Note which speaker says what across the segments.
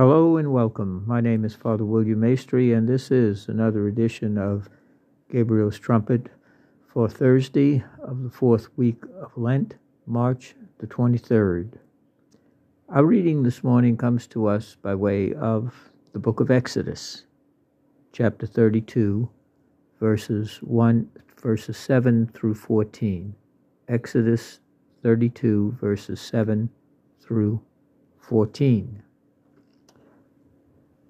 Speaker 1: Hello and welcome. My name is Father William Maestri, and this is another edition of Gabriel's Trumpet for Thursday of the fourth week of Lent, March the 23rd. Our reading this morning comes to us by way of the book of Exodus, chapter 32, verses 1 verses 7 through 14. Exodus 32 verses 7 through 14.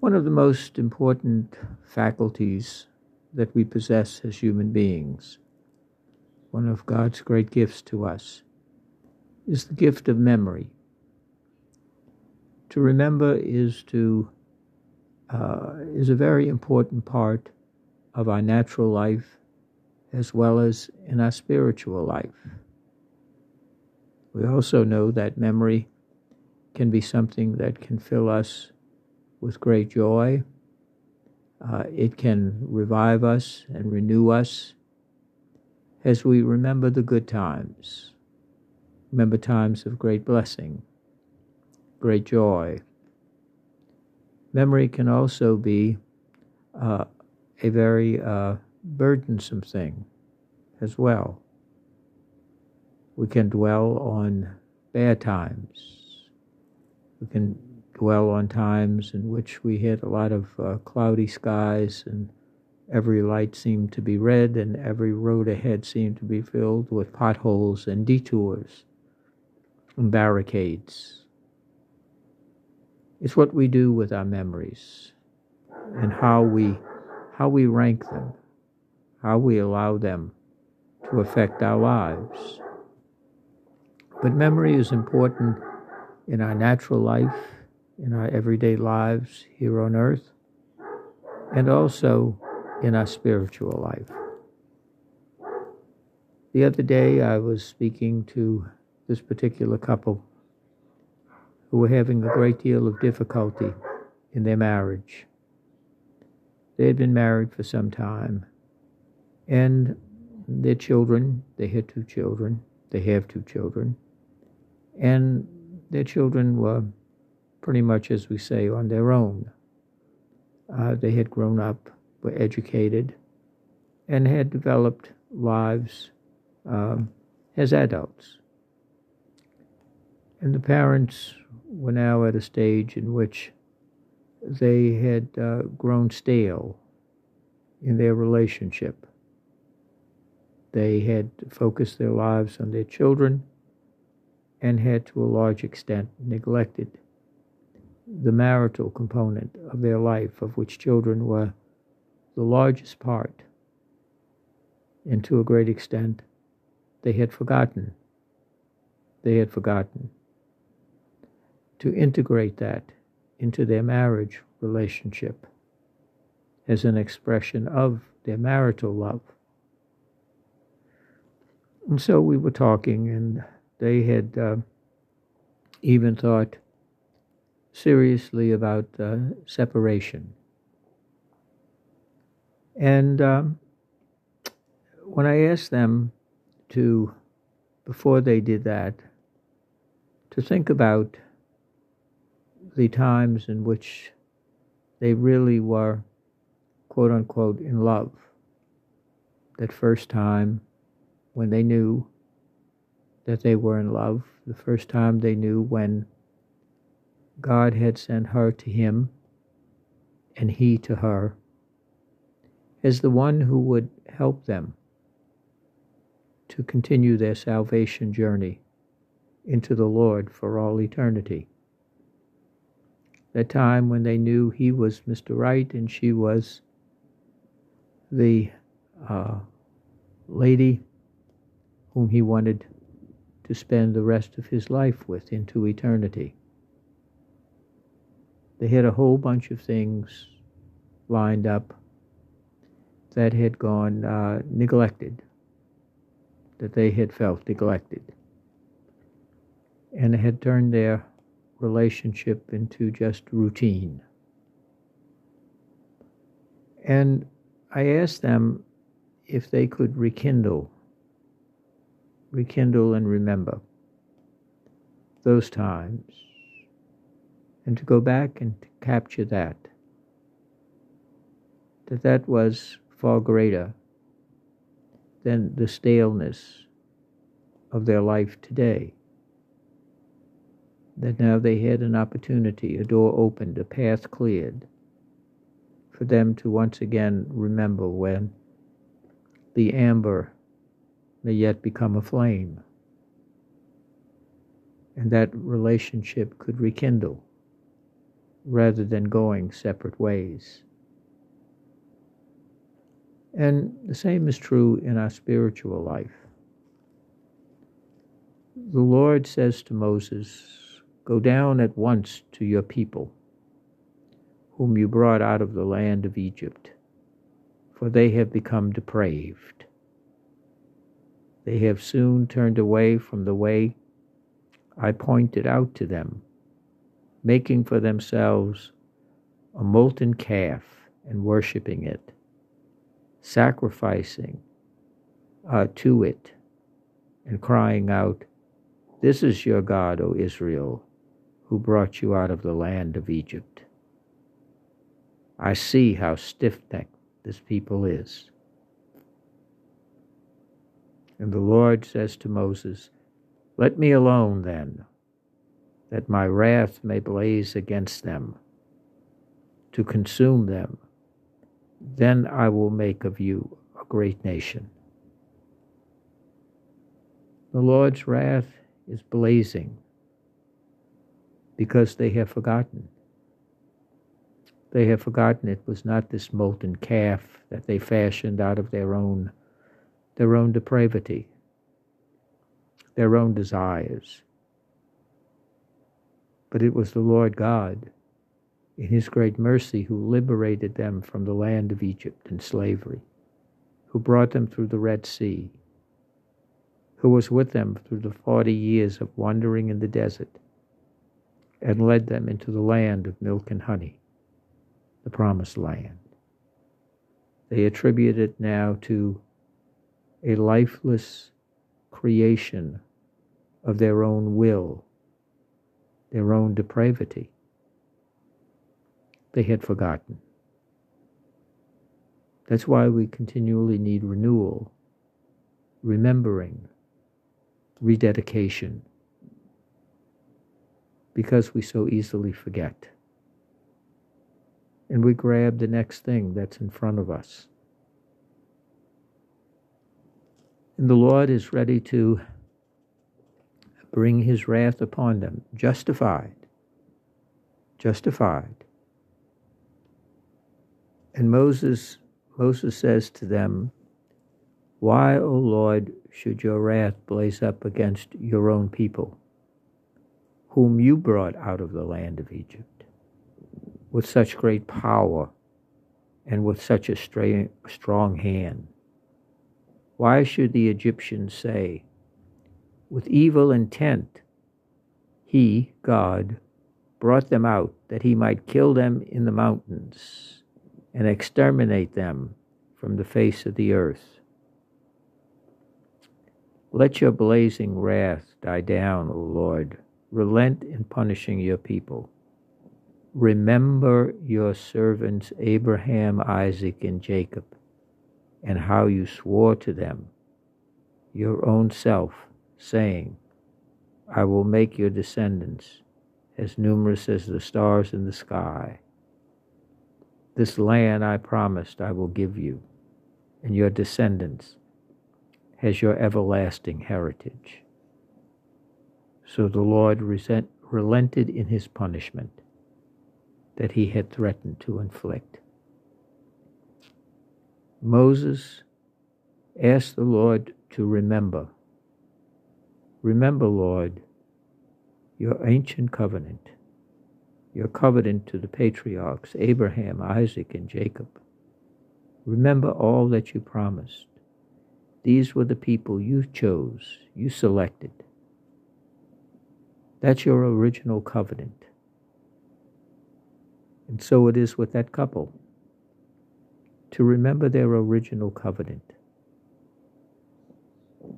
Speaker 1: One of the most important faculties that we possess as human beings, one of God's great gifts to us, is the gift of memory. To remember is to uh, is a very important part of our natural life as well as in our spiritual life. We also know that memory can be something that can fill us with great joy. Uh, it can revive us and renew us as we remember the good times, remember times of great blessing, great joy. Memory can also be uh, a very uh, burdensome thing as well. We can dwell on bad times. We can dwell on times in which we had a lot of uh, cloudy skies and every light seemed to be red and every road ahead seemed to be filled with potholes and detours and barricades. It's what we do with our memories and how we how we rank them, how we allow them to affect our lives. But memory is important in our natural life in our everyday lives here on earth and also in our spiritual life. The other day, I was speaking to this particular couple who were having a great deal of difficulty in their marriage. They had been married for some time, and their children, they had two children, they have two children, and their children were pretty much, as we say, on their own. Uh, they had grown up, were educated, and had developed lives um, as adults. And the parents were now at a stage in which they had uh, grown stale in their relationship. They had focused their lives on their children and had, to a large extent, neglected the marital component of their life, of which children were the largest part. And to a great extent, they had forgotten. They had forgotten to integrate that into their marriage relationship as an expression of their marital love. And so we were talking, and they had uh, even thought seriously about uh, separation. And um, when I asked them to, before they did that, to think about the times in which they really were, quote unquote, in love. That first time when they knew that they were in love, the first time they knew when God had sent her to him and he to her as the one who would help them to continue their salvation journey into the Lord for all eternity. That time when they knew he was Mr. Right and she was the uh, lady whom he wanted to spend the rest of his life with into eternity. They had a whole bunch of things lined up that had gone uh, neglected, that they had felt neglected, and had turned their relationship into just routine. And I asked them if they could rekindle, rekindle and remember those times and to go back and capture that. That that was far greater than the staleness of their life today. That now they had an opportunity, a door opened, a path cleared for them to once again remember when the amber may yet become a flame and that relationship could rekindle rather than going separate ways. And the same is true in our spiritual life. The Lord says to Moses, Go down at once to your people, whom you brought out of the land of Egypt, for they have become depraved. They have soon turned away from the way I pointed out to them, making for themselves a molten calf and worshipping it, sacrificing uh, to it, and crying out, This is your God, O Israel, who brought you out of the land of Egypt. I see how stiff necked this people is. And the Lord says to Moses, let me alone then, that my wrath may blaze against them, to consume them. Then I will make of you a great nation. The Lord's wrath is blazing because they have forgotten. They have forgotten it was not this molten calf that they fashioned out of their own their own depravity their own desires. But it was the Lord God, in His great mercy, who liberated them from the land of Egypt and slavery, who brought them through the Red Sea, who was with them through the forty years of wandering in the desert, and led them into the land of milk and honey, the promised land. They attribute it now to a lifeless creation of their own will, their own depravity. They had forgotten. That's why we continually need renewal, remembering, rededication, because we so easily forget. And we grab the next thing that's in front of us. And the Lord is ready to bring his wrath upon them, justified. Justified. And Moses Moses says to them, Why, O Lord, should your wrath blaze up against your own people, whom you brought out of the land of Egypt, with such great power and with such a strong hand? Why should the Egyptians say, With evil intent, he, God, brought them out that he might kill them in the mountains and exterminate them from the face of the earth? Let your blazing wrath die down, O Lord. Relent in punishing your people. Remember your servants Abraham, Isaac, and Jacob and how you swore to them, your own self, saying, I will make your descendants as numerous as the stars in the sky. This land I promised I will give you, and your descendants as your everlasting heritage. So the Lord resent, relented in his punishment that he had threatened to inflict. Moses asked the Lord to remember. Remember, Lord, your ancient covenant, your covenant to the patriarchs, Abraham, Isaac, and Jacob. Remember all that you promised. These were the people you chose, you selected. That's your original covenant. And so it is with that couple to remember their original covenant.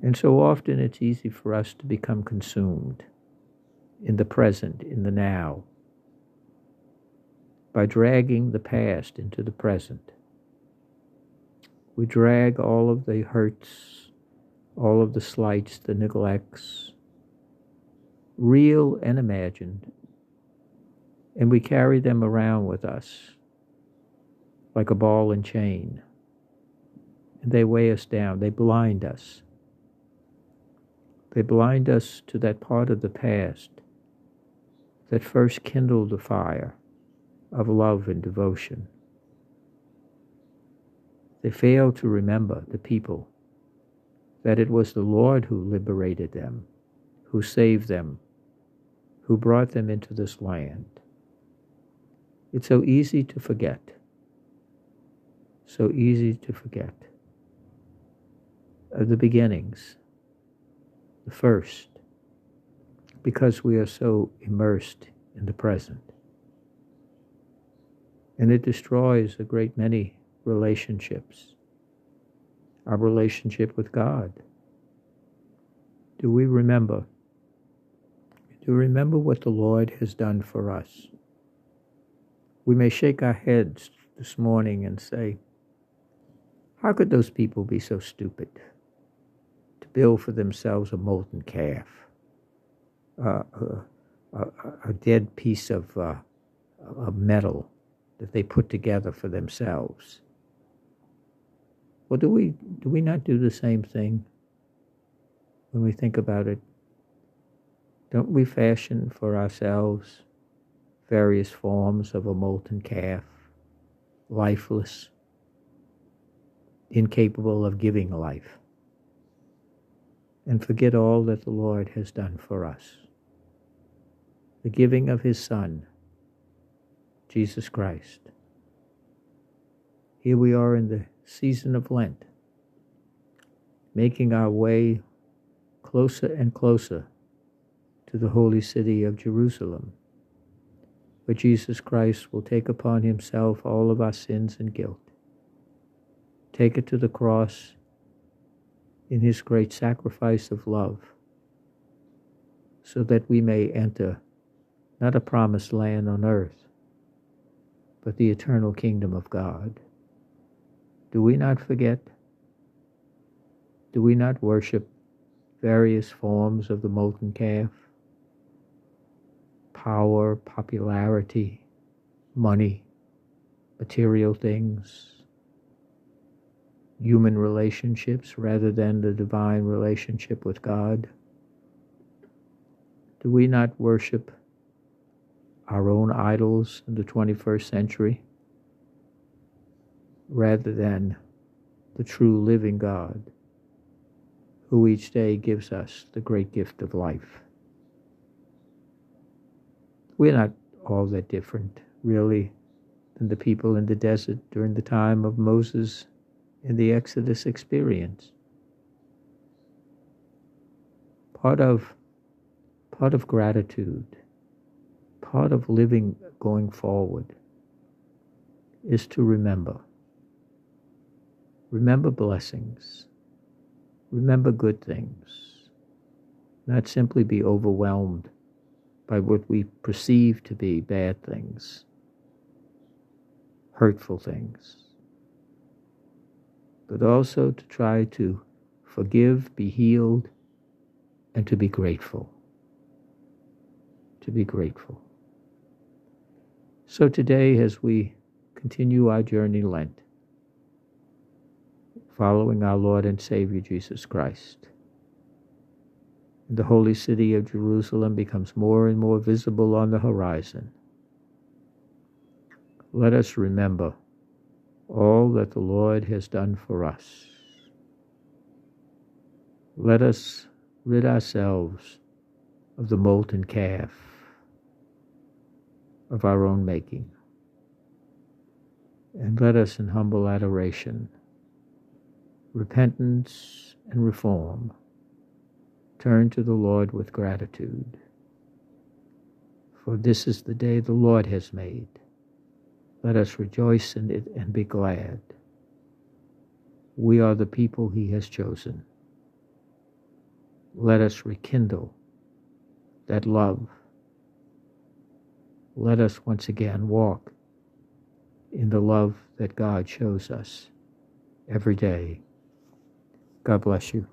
Speaker 1: And so often it's easy for us to become consumed in the present, in the now, by dragging the past into the present. We drag all of the hurts, all of the slights, the neglects, real and imagined, and we carry them around with us like a ball and chain. And they weigh us down, they blind us. They blind us to that part of the past that first kindled the fire of love and devotion. They fail to remember the people that it was the Lord who liberated them, who saved them, who brought them into this land. It's so easy to forget. So easy to forget. Of the beginnings, the first, because we are so immersed in the present. And it destroys a great many relationships. Our relationship with God. Do we remember? Do we remember what the Lord has done for us? We may shake our heads this morning and say, How could those people be so stupid build for themselves a molten calf, uh, a, a, dead piece of, uh, of metal that they put together for themselves? Well, do we do we not do the same thing when we think about it? Don't we fashion for ourselves various forms of a molten calf, lifeless, incapable of giving life, and forget all that the Lord has done for us? The giving of His Son, Jesus Christ. Here we are in the season of Lent, making our way closer and closer to the holy city of Jerusalem, where Jesus Christ will take upon himself all of our sins and guilt, take it to the cross in his great sacrifice of love, so that we may enter not a promised land on earth, but the eternal kingdom of God. Do we not forget? Do we not worship various forms of the molten calf? Power, popularity, money, material things, human relationships rather than the divine relationship with God? Do we not worship our own idols in the 21st century? rather than the true living God who each day gives us the great gift of life. We're not all that different, really, than the people in the desert during the time of Moses in the Exodus experience. Part of part of gratitude, part of living going forward is to remember Remember blessings. Remember good things. Not simply be overwhelmed by what we perceive to be bad things, hurtful things, but also to try to forgive, be healed, and to be grateful. To be grateful. So today, as we continue our journey Lent, following our Lord and Savior Jesus Christ. The holy city of Jerusalem becomes more and more visible on the horizon. Let us remember all that the Lord has done for us. Let us rid ourselves of the molten calf of our own making. And let us in humble adoration repentance, and reform, turn to the Lord with gratitude. For this is the day the Lord has made. Let us rejoice in it and be glad. We are the people he has chosen. Let us rekindle that love. Let us once again walk in the love that God shows us every day. God bless you.